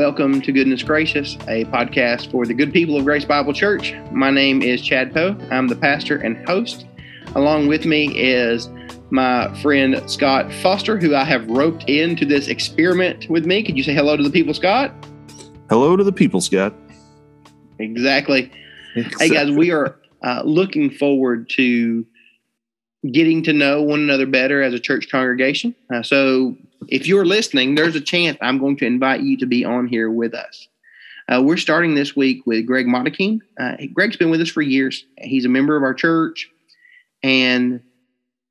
Welcome to Goodness Gracious, a podcast for the good people of Grace Bible Church. My name is Chad Poe. I'm the pastor and host. Along with me is my friend Scott Foster, who I have roped into this experiment with me. Could you say hello to the people, Scott? Hello to the people, Scott. Exactly. exactly. Hey, guys, we are uh, looking forward to getting to know one another better as a church congregation. Uh, so, if you're listening, there's a chance I'm going to invite you to be on here with us. Uh, we're starting this week with Greg Modekine. Uh, Greg's been with us for years. He's a member of our church, and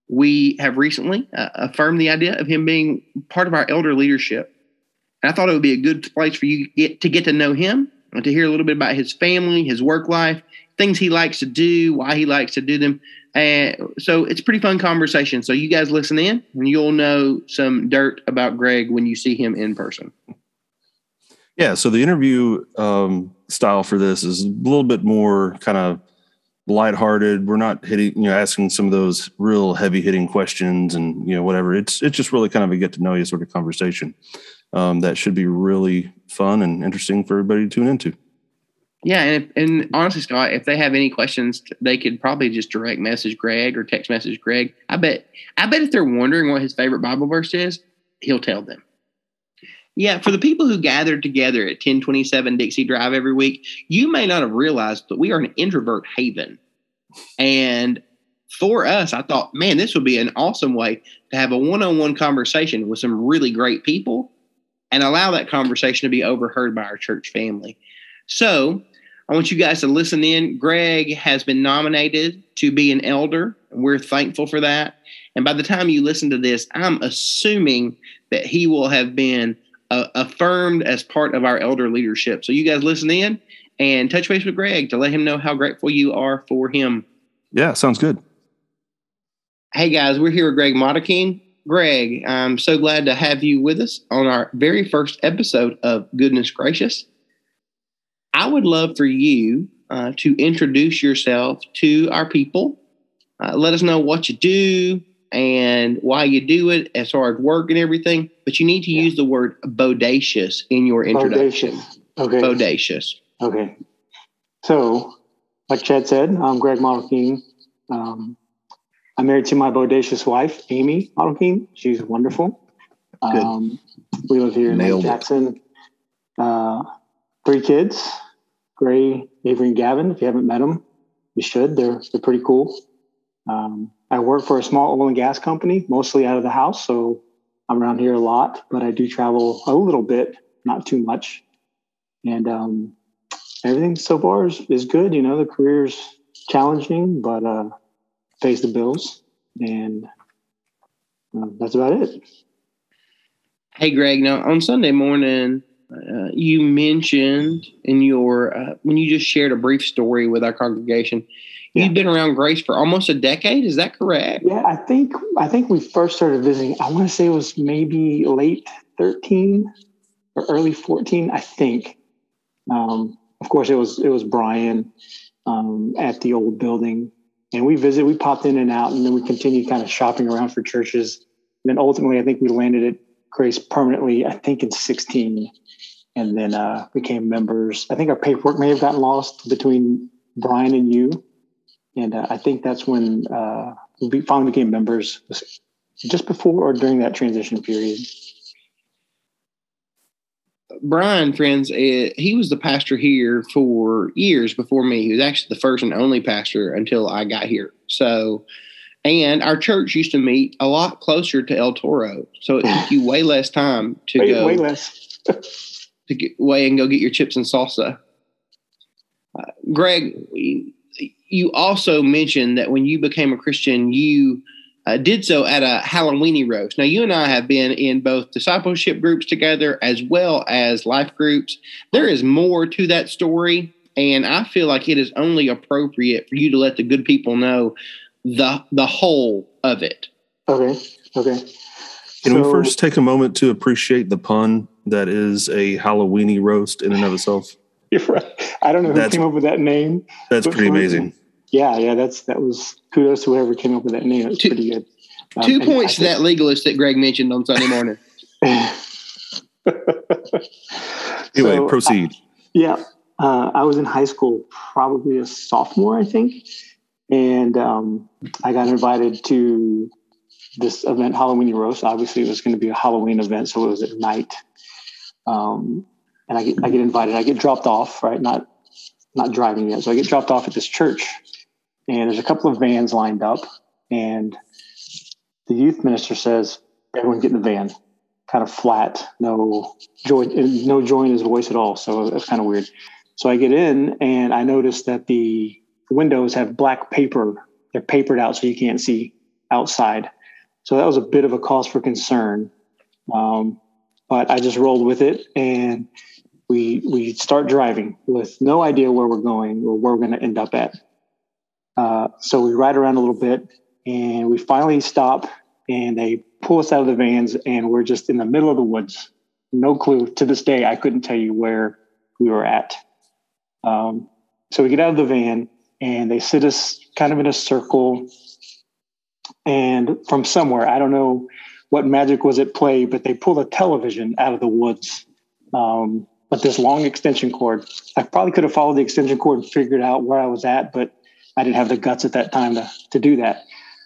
we have recently uh, affirmed the idea of him being part of our elder leadership. And I thought it would be a good place for you to get to, get to know him and to hear a little bit about his family, his work life, things he likes to do, why he likes to do them. And so it's pretty fun conversation. So you guys listen in and you'll know some dirt about Greg when you see him in person. Yeah. So the interview um, style for this is a little bit more kind of lighthearted. We're not hitting, you know, asking some of those real heavy hitting questions and, you know, whatever. It's, it's just really kind of a get to know you sort of conversation um, that should be really fun and interesting for everybody to tune into. Yeah, and, and honestly, Scott, if they have any questions, they could probably just direct message Greg or text message Greg. I bet, I bet if they're wondering what his favorite Bible verse is, he'll tell them. Yeah, for the people who gathered together at 1027 Dixie Drive every week, you may not have realized, but we are an introvert haven. And for us, I thought, man, this would be an awesome way to have a one on one conversation with some really great people and allow that conversation to be overheard by our church family. So I want you guys to listen in. Greg has been nominated to be an elder. We're thankful for that. And by the time you listen to this, I'm assuming that he will have been uh, affirmed as part of our elder leadership. So you guys listen in and touch base with Greg to let him know how grateful you are for him. Yeah, sounds good. Hey guys, we're here with Greg Modekine. Greg, I'm so glad to have you with us on our very first episode of Goodness Gracious. I would love for you uh, to introduce yourself to our people. Uh, let us know what you do and why you do it as far as work and everything. But you need to yeah. use the word bodacious in your introduction. Bodacious. Okay. Bodacious. Okay. So, like Chad said, I'm Greg Modekine. Um, I'm married to my bodacious wife, Amy Modekine. She's wonderful. Um, we live here in Jackson. Uh, three kids, Gray, Avery, and Gavin. If you haven't met them, you should. They're they're pretty cool. Um, I work for a small oil and gas company, mostly out of the house, so I'm around here a lot. But I do travel a little bit, not too much, and um, everything so far is, is good. You know, the career's challenging, but uh, pays the bills, and uh, that's about it. Hey, Greg. Now on Sunday morning, uh, you mentioned in your uh, when you just shared a brief story with our congregation yeah. you've been around grace for almost a decade is that correct? Yeah i think i think we first started visiting i want to say it was maybe late 13 or early 14 i think. Um, of course it was it was brian um, at the old building and we visited we popped in and out and then we continued kind of shopping around for churches. And then ultimately i think we landed at grace permanently i think in 16 and then uh, became members. I think our paperwork may have gotten lost between Brian and you, and uh, I think that's when uh, we finally became members, just before or during that transition period. Brian, friends, eh, he was the pastor here for years before me. He was actually the first and only pastor until I got here. So, and our church used to meet a lot closer to El Toro, so it took you way less time to way, go. Way less. to get away and go get your chips and salsa. Uh, Greg, you also mentioned that when you became a Christian, you uh, did so at a Halloweeny roast. Now, you and I have been in both discipleship groups together as well as life groups. There is more to that story, and I feel like it is only appropriate for you to let the good people know the the whole of it. Okay. Okay. Can so, we first take a moment to appreciate the pun that is a Halloweeny roast in and of itself. You're right. I don't know who that's, came up with that name. That's pretty amazing. Yeah, yeah, that's that was kudos to whoever came up with that name. It was two, pretty good. Um, two points to that legalist that Greg mentioned on Sunday morning. Anyway, So, proceed. Yeah, uh, I was in high school, probably a sophomore, I think, and um, I got invited to this event, Halloween roast. Obviously, it was going to be a Halloween event, so it was at night. Um, and I get I get invited. I get dropped off, right? Not not driving yet, so I get dropped off at this church, and there's a couple of vans lined up, and the youth minister says, "Everyone get in the van." Kind of flat, no joy, no joy in his voice at all. So it's kind of weird. So I get in and I notice that the windows have black paper. They're papered out so you can't see outside. So that was a bit of a cause for concern. Um, but I just rolled with it and we we start driving with no idea where we're going or where we're going to end up at. Uh, so we ride around a little bit and we finally stop and they pull us out of the vans and we're just in the middle of the woods. No clue to this day. I couldn't tell you where we were at. Um, so we get out of the van and they sit us kind of in a circle. And from somewhere, I don't know what magic was at play, but they pulled a television out of the woods. Um, but this long extension cord, I probably could have followed the extension cord and figured out where I was at, but I didn't have the guts at that time to, to do that.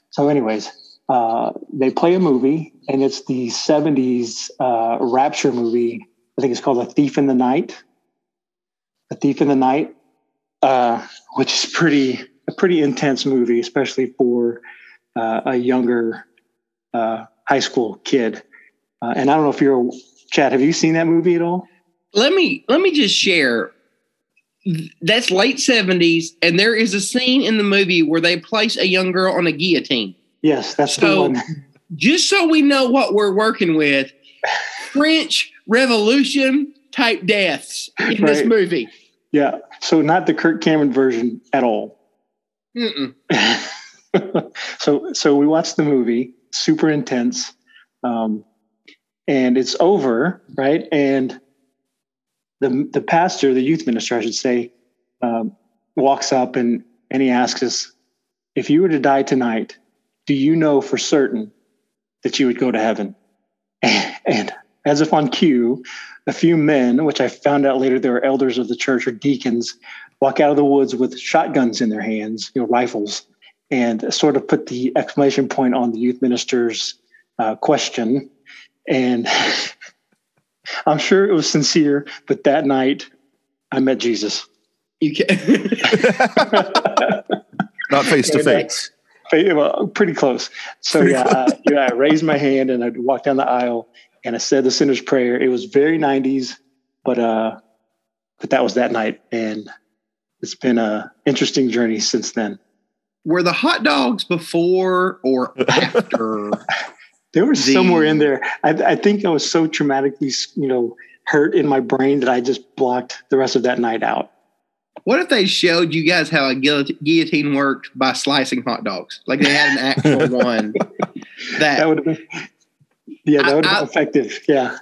So, anyways, uh, they play a movie, and it's the 70s uh, Rapture movie. I think it's called A Thief in the Night. A Thief in the Night, uh, which is pretty a pretty intense movie, especially for uh, a younger uh, high school kid. Uh, and I don't know if you're Chad. Have you seen that movie at all? Let me let me just share. That's late seventies, and there is a scene in the movie where they place a young girl on a guillotine. Yes, that's the So, one. just so we know what we're working with, French Revolution type deaths in this movie. Yeah. So not the Kirk Cameron version at all. Mm-mm. so so we watched the movie, super intense, um, and it's over, right? And the the pastor, the youth minister, I should say, um, walks up and and he asks us, if you were to die tonight, do you know for certain that you would go to heaven? And as if on cue, a few men, which I found out later they were elders of the church or deacons, walk out of the woods with shotguns in their hands, you know, rifles, and sort of put the exclamation point on the youth minister's uh, question. And I'm sure it was sincere, but that night I met Jesus. You can Not face to uh, face. Well, pretty close. So Pretty yeah, uh, yeah, I raised my hand and I walked down the aisle and I said the sinner's prayer. It was very 90s, but uh, but that was that night, and it's been a interesting journey since then. were the hot dogs before or after? There was The- somewhere in there. I, I think I was so traumatically, you know, hurt in my brain that I just blocked the rest of that night out. What if they showed you guys how a guillotine worked by slicing hot dogs? Like they had an actual one that, That would have been, yeah, that I- would have I- been effective. Yeah,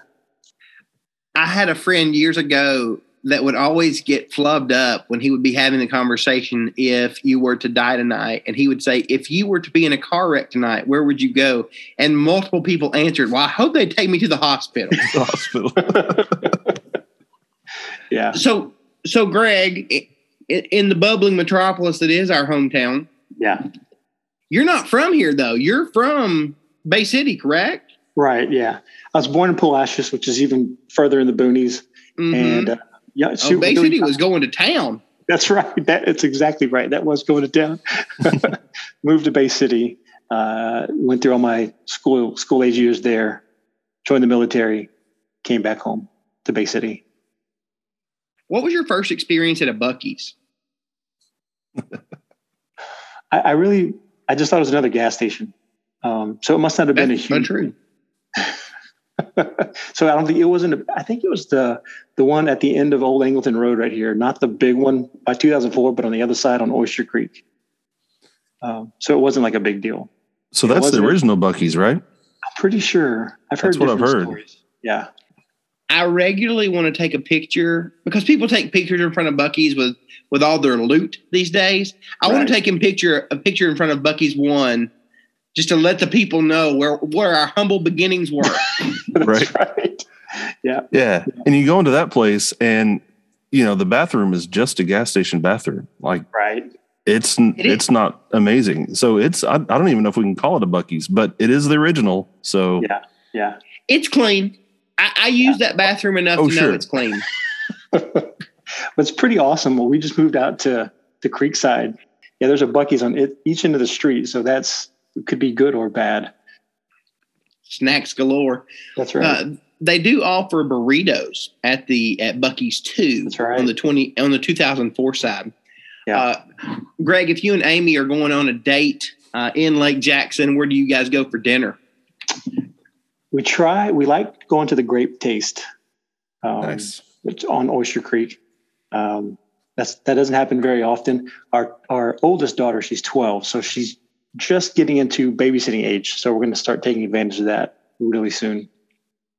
I had a friend years ago that would always get flubbed up when he would be having the conversation if you were to die tonight. And he would say, If you were to be in a car wreck tonight, where would you go? And multiple people answered, Well, I hope they take me to the hospital. The hospital. yeah, so, so Greg, in the bubbling metropolis that is our hometown, yeah. you're not from here though. You're from Bay City, correct? Right. Yeah, I was born in Palacios, which is even further in the boonies, Mhm. and uh, yeah, oh, super- Bay City was going to town. That's right. That, that's exactly right. That was going to town. Moved to Bay City. Uh, went through all my school school age years there. Joined the military. Came back home to Bay City. What was your first experience at a Buc-ee's? I, I really, I just thought it was another gas station. Um, so it must not have been a huge. untrue. so I don't think it wasn't. A, I think it was the the one at the end of Old Angleton Road right here, not the big one by 2004, but on the other side on Oyster Creek. Um, so it wasn't like a big deal. So that's the original Buc-ee's, right? I'm pretty sure. I've heard That's what I've heard. stories. Yeah. I regularly want to take a picture because people take pictures in front of Buc-ee's with with all their loot these days. I want to take a picture a picture in front of Buc-ee's one just to let the people know where where our humble beginnings were. That's Right. right. Yeah. Yeah. And you go into that place and you know, the bathroom is just a gas station bathroom. Like Right. it's It is. it's not amazing. So it's I, I don't even know if we can call it a Buc-ee's, but it is the original. So Yeah. Yeah. It's clean. I, I use that bathroom enough Oh, to know it's clean. but it's pretty awesome. Well, we just moved out to the Creekside. Yeah, there's a Buc-ee's on it, each end of the street, so that's it could be good or bad. Snacks galore. That's right. Uh, they do offer burritos at the at Buc-ee's too. That's right. On the twenty on the two thousand four side. Yeah. Uh, Greg, if you and Amy are going on a date uh, in Lake Jackson, where do you guys go for dinner? we try. We like going to the Grape Taste. Um, nice. which on Oyster Creek. Um, that's that doesn't happen very often. Our our oldest daughter, she's 12, so she's just getting into babysitting age. So we're going to start taking advantage of that really soon.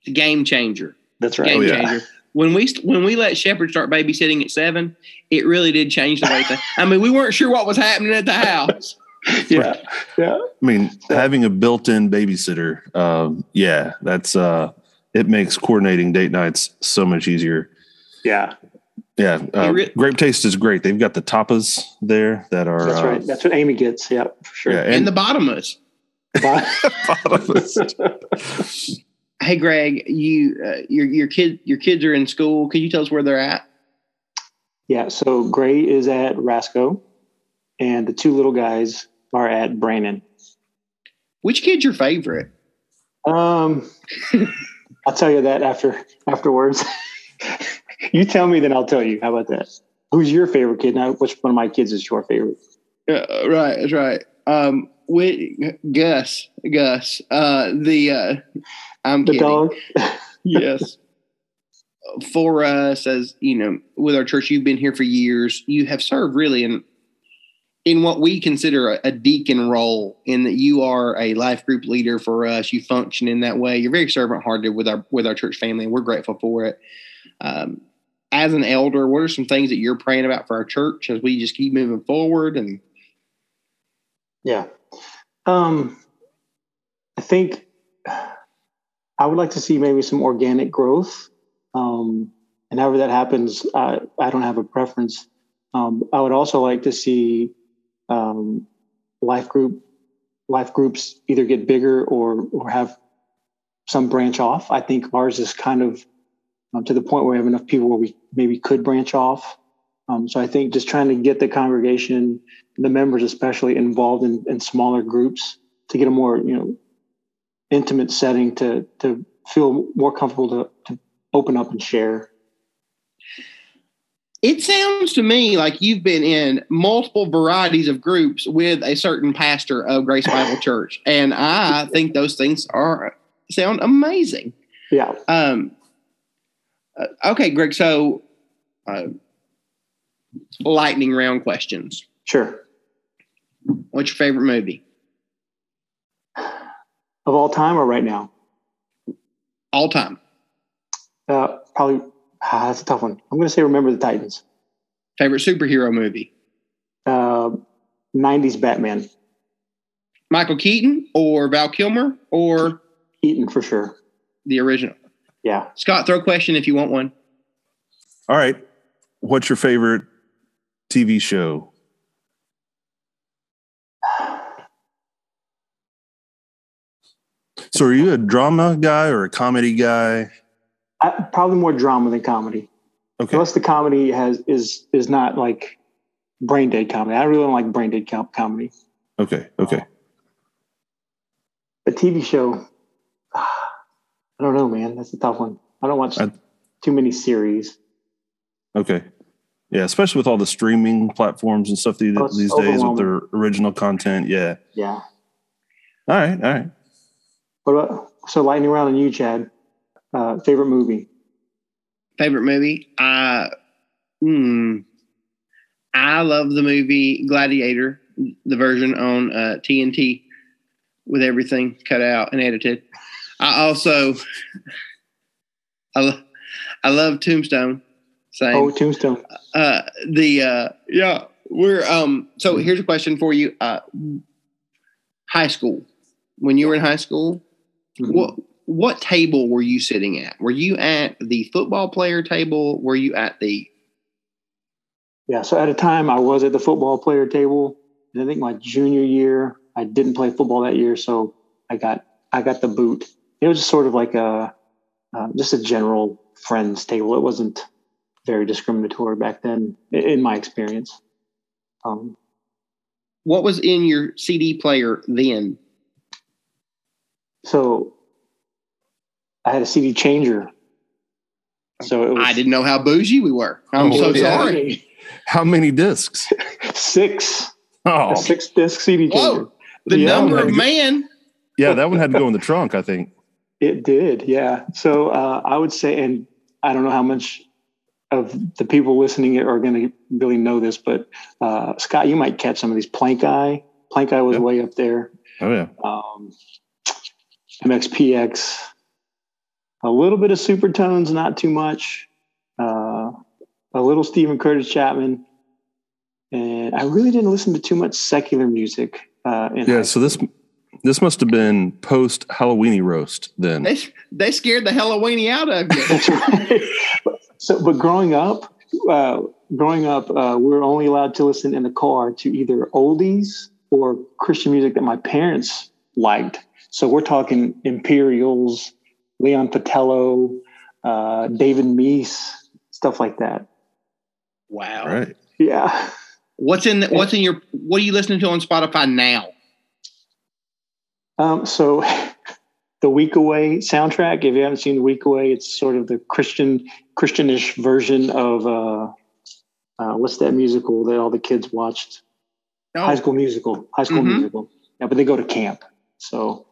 Game changer. That's right. Game Oh, yeah. changer. When we when we let Shepard start babysitting at seven, it really did change the way. Things. I mean, we weren't sure what was happening at the house. yeah, yeah, I mean, having a built-in babysitter, um, yeah, that's uh it makes coordinating date nights so much easier. yeah. Yeah, uh, re- Grape Taste is great. They've got the tapas there that are That's uh, right. That's what Amy gets. Yeah, for sure. Yeah, And, and the bottomless. Hey, Greg, you uh, your your kid your kids are in school. Can you tell us where they're at? yeah. So Gray is at Rasco, and the two little guys are at Brandon. Which kid's your favorite? Um, I'll tell you that after afterwards. You tell me, then I'll tell you. How about that? Who's your favorite kid? Now, which one of my kids is your favorite? Uh, right, that's right. Um, with Gus, Gus, uh, the uh, I'm The kidding. dog. yes. For us, as you know, with our church, you've been here for years. You have served really in in what we consider a, a deacon role, in that you are a life group leader for us. You function in that way. You're very servant hearted with our with our church family, and we're grateful for it. Um, as an elder, what are some things that you're praying about for our church as we just keep moving forward? And Yeah. Um, I think I would like to see maybe some organic growth. Um, and however that happens, I, I don't have a preference. Um, I would also like to see um, life group life groups either get bigger or or have some branch off. I think ours is kind of um, to the point where we have enough people where we maybe could branch off. Um, so I think just trying to get the congregation the members especially involved in, in smaller groups to get a more you know intimate setting to to feel more comfortable to, to open up and share It sounds to me like you've been in multiple varieties of groups with a certain pastor of Grace Bible Church, and I think those things are sound amazing. yeah Um, uh, okay, Greg. So, uh, lightning round questions. sure What's your favorite movie? of all time or right now All time. uh, probably ah, that's a tough one i'm going to say remember the titans Favorite superhero movie? uh, 90s batman Michael Keaton or Val Kilmer or Keaton for sure the original? Yeah Scott, throw a question if you want one. All right. What's your favorite TV show? So are you a drama guy or a comedy guy? I, probably more drama than comedy Okay. unless the comedy has is is not like brain dead comedy i really don't like brain dead com- comedy Okay. Okay. a TV show. I don't know, man. That's a tough one. I don't watch I- too many series. Okay. Yeah, especially with all the streaming platforms and stuff these, Oh, these days with overwhelming. their original content. Yeah. Yeah. All right. All right. What about so lightning round on you, Chad? Uh, favorite movie? Favorite movie? Uh, hmm. I love the movie Gladiator, the version on uh, TNT with everything cut out and edited. I also, I, I love Tombstone. Same. Oh, Tombstone. uh the uh yeah we're um so here's a question for you uh high school when you were in high school Mhm. what what table were you sitting at? Were you at the football player table? Were you at the Yeah, so at a time I was at the football player table. And I think my junior year, I didn't play football that year, so I got I got the boot. It was just sort of like a uh, just a general friends table. It wasn't very discriminatory back then, in my experience. Um, what was in your CD player then? so I had a CD changer. So it was I didn't know how bougie we were. I'm Oh, so yeah. sorry. How many discs? Six, Oh, a six disc CD changer. Whoa, the Yeah, number of man. yeah, that one had to go in the trunk, I think. It did, yeah. So uh, I would say, and I don't know how much of the people listening are going to really know this, but uh, Scott, you might catch some of these. Plankeye, Plank Eye was Yeah. way up there. Oh yeah. Um, MXPX, a little bit of Supertones, not too much. Uh, a little Steven Curtis Chapman, and I really didn't listen to too much secular music. Uh, in Yeah, so this this must have been post Halloweeny roast then. They they scared the Halloweeny out of you. So, but growing up, uh, growing up, uh, we were only allowed to listen in the car to either oldies or Christian music that my parents liked. So we're talking Imperials, Leon Patillo, uh, David Meece, stuff like that. wow. All right. Yeah. What's in the, what's in your what are you listening to on Spotify now? Um, so the Week Away soundtrack, if you haven't seen the Week Away, it's sort of the Christian Christianish version of uh, uh, what's that musical that all the kids watched? High Oh, School Musical. High School Mhm. Musical. Yeah, but they go to camp, so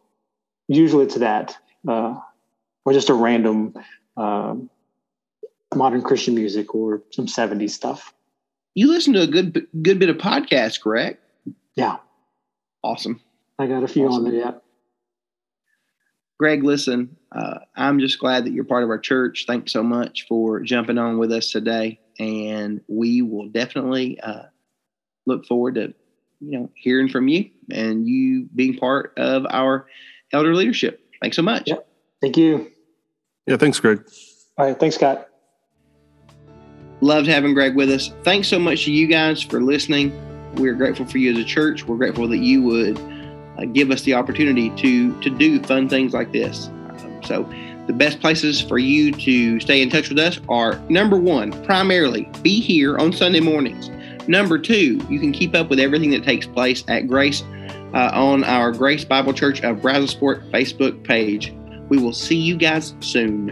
usually it's that, uh, or just a random um modern Christian music or some '70s stuff. you listen to a good good bit of podcasts, correct? Yeah, Awesome. I got a few Awesome. on there. Yeah. Greg, listen, uh, I'm just glad that you're part of our church. Thanks so much for jumping on with us today, and we will definitely uh, look forward to you know hearing from you and you being part of our elder leadership. Thanks so much. Yep. Thank you. Yeah, thanks, Greg. All right. Thanks, Scott. Loved having Greg with us. Thanks so much to you guys for listening. We're grateful for you as a church. We're grateful that you would give us the opportunity to to do fun things like this. Um, so, the best places for you to stay in touch with us are number one, primarily be here on Sunday mornings. Number two, you can keep up with everything that takes place at Grace uh, on our Grace Bible Church of Brazosport Facebook page. We will see you guys soon.